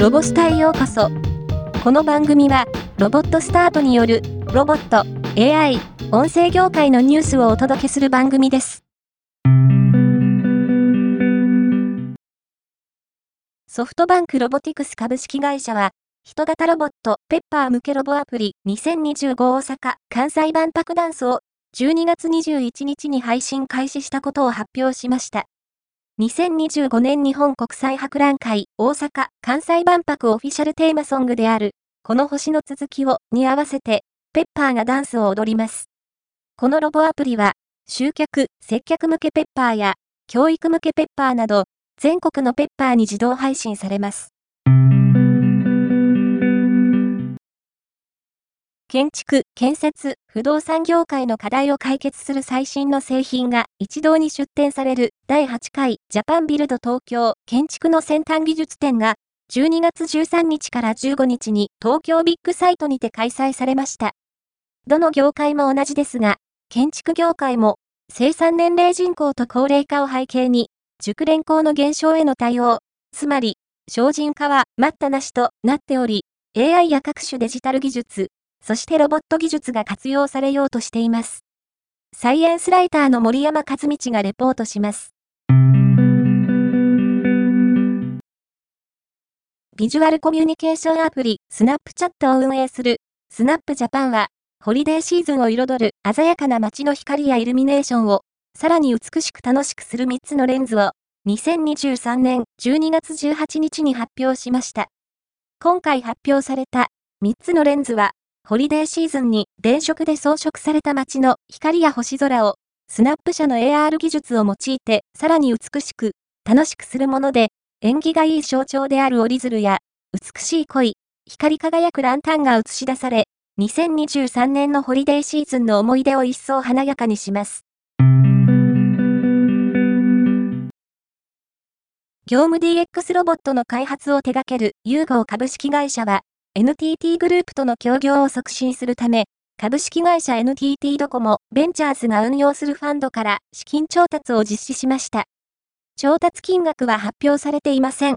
ロボスタへようこそ。この番組は、ロボットスタートによる、ロボット、AI、音声業界のニュースをお届けする番組です。ソフトバンクロボティクス株式会社は、人型ロボット、ペッパー向けロボアプリ2025大阪・関西万博ダンスを12月21日に配信開始したことを発表しました。2025年日本国際博覧会大阪・関西万博オフィシャルテーマソングである、この星の続きをに合わせて、ペッパーがダンスを踊ります。このロボアプリは、集客、接客向けペッパーや、教育向けペッパーなど、全国のペッパーに自動配信されます。建築、建設、不動産業界の課題を解決する最新の製品が一堂に出展される第8回ジャパンビルド東京建築の先端技術展が12月13日から15日に東京ビッグサイトにて開催されました。どの業界も同じですが、建築業界も生産年齢人口と高齢化を背景に熟練工の減少への対応、つまり精進化は待ったなしとなっており、AI や各種デジタル技術、そしてロボット技術が活用されようとしています。サイエンスライターの森山和道がレポートします。ビジュアルコミュニケーションアプリ、スナップチャットを運営する、スナップジャパンは、ホリデーシーズンを彩る鮮やかな街の光やイルミネーションを、さらに美しく楽しくする3つのレンズを、2023年12月18日に発表しました。今回発表された3つのレンズは、ホリデーシーズンに電飾で装飾された街の光や星空を、スナップ社の AR 技術を用いてさらに美しく、楽しくするもので、縁起がいい象徴である折り鶴や、美しい恋、光り輝くランタンが映し出され、2023年のホリデーシーズンの思い出を一層華やかにします。業務 DX ロボットの開発を手掛けるユーゴ株式会社は、NTT グループとの協業を促進するため、株式会社 NTT ドコモベンチャーズが運用するファンドから資金調達を実施しました。調達金額は発表されていません。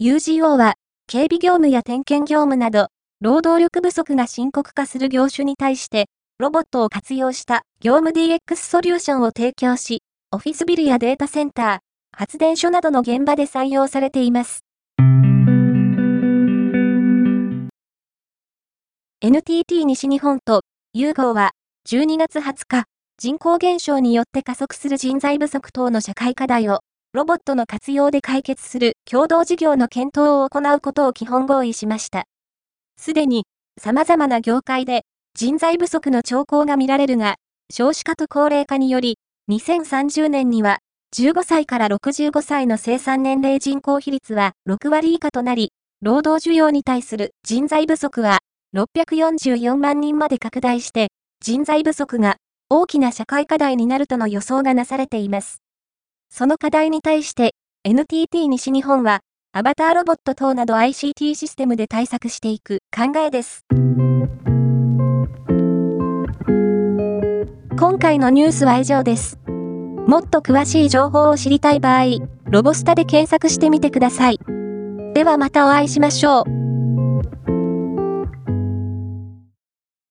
UGO は、警備業務や点検業務など、労働力不足が深刻化する業種に対して、ロボットを活用した業務 DX ソリューションを提供し、オフィスビルやデータセンター、発電所などの現場で採用されています。NTT 西日本とユーゴーは12月20日、人口減少によって加速する人材不足等の社会課題をロボットの活用で解決する共同事業の検討を行うことを基本合意しました。すでに様々な業界で人材不足の兆候が見られるが、少子化と高齢化により、2030年には15歳から65歳の生産年齢人口比率は6割以下となり、労働需要に対する人材不足は644万人まで拡大して、人材不足が大きな社会課題になるとの予想がなされています。その課題に対して、NTT 西日本は、アバターロボット等など ICT システムで対策していく考えです。今回のニュースは以上です。もっと詳しい情報を知りたい場合、ロボスタで検索してみてください。ではまたお会いしましょう。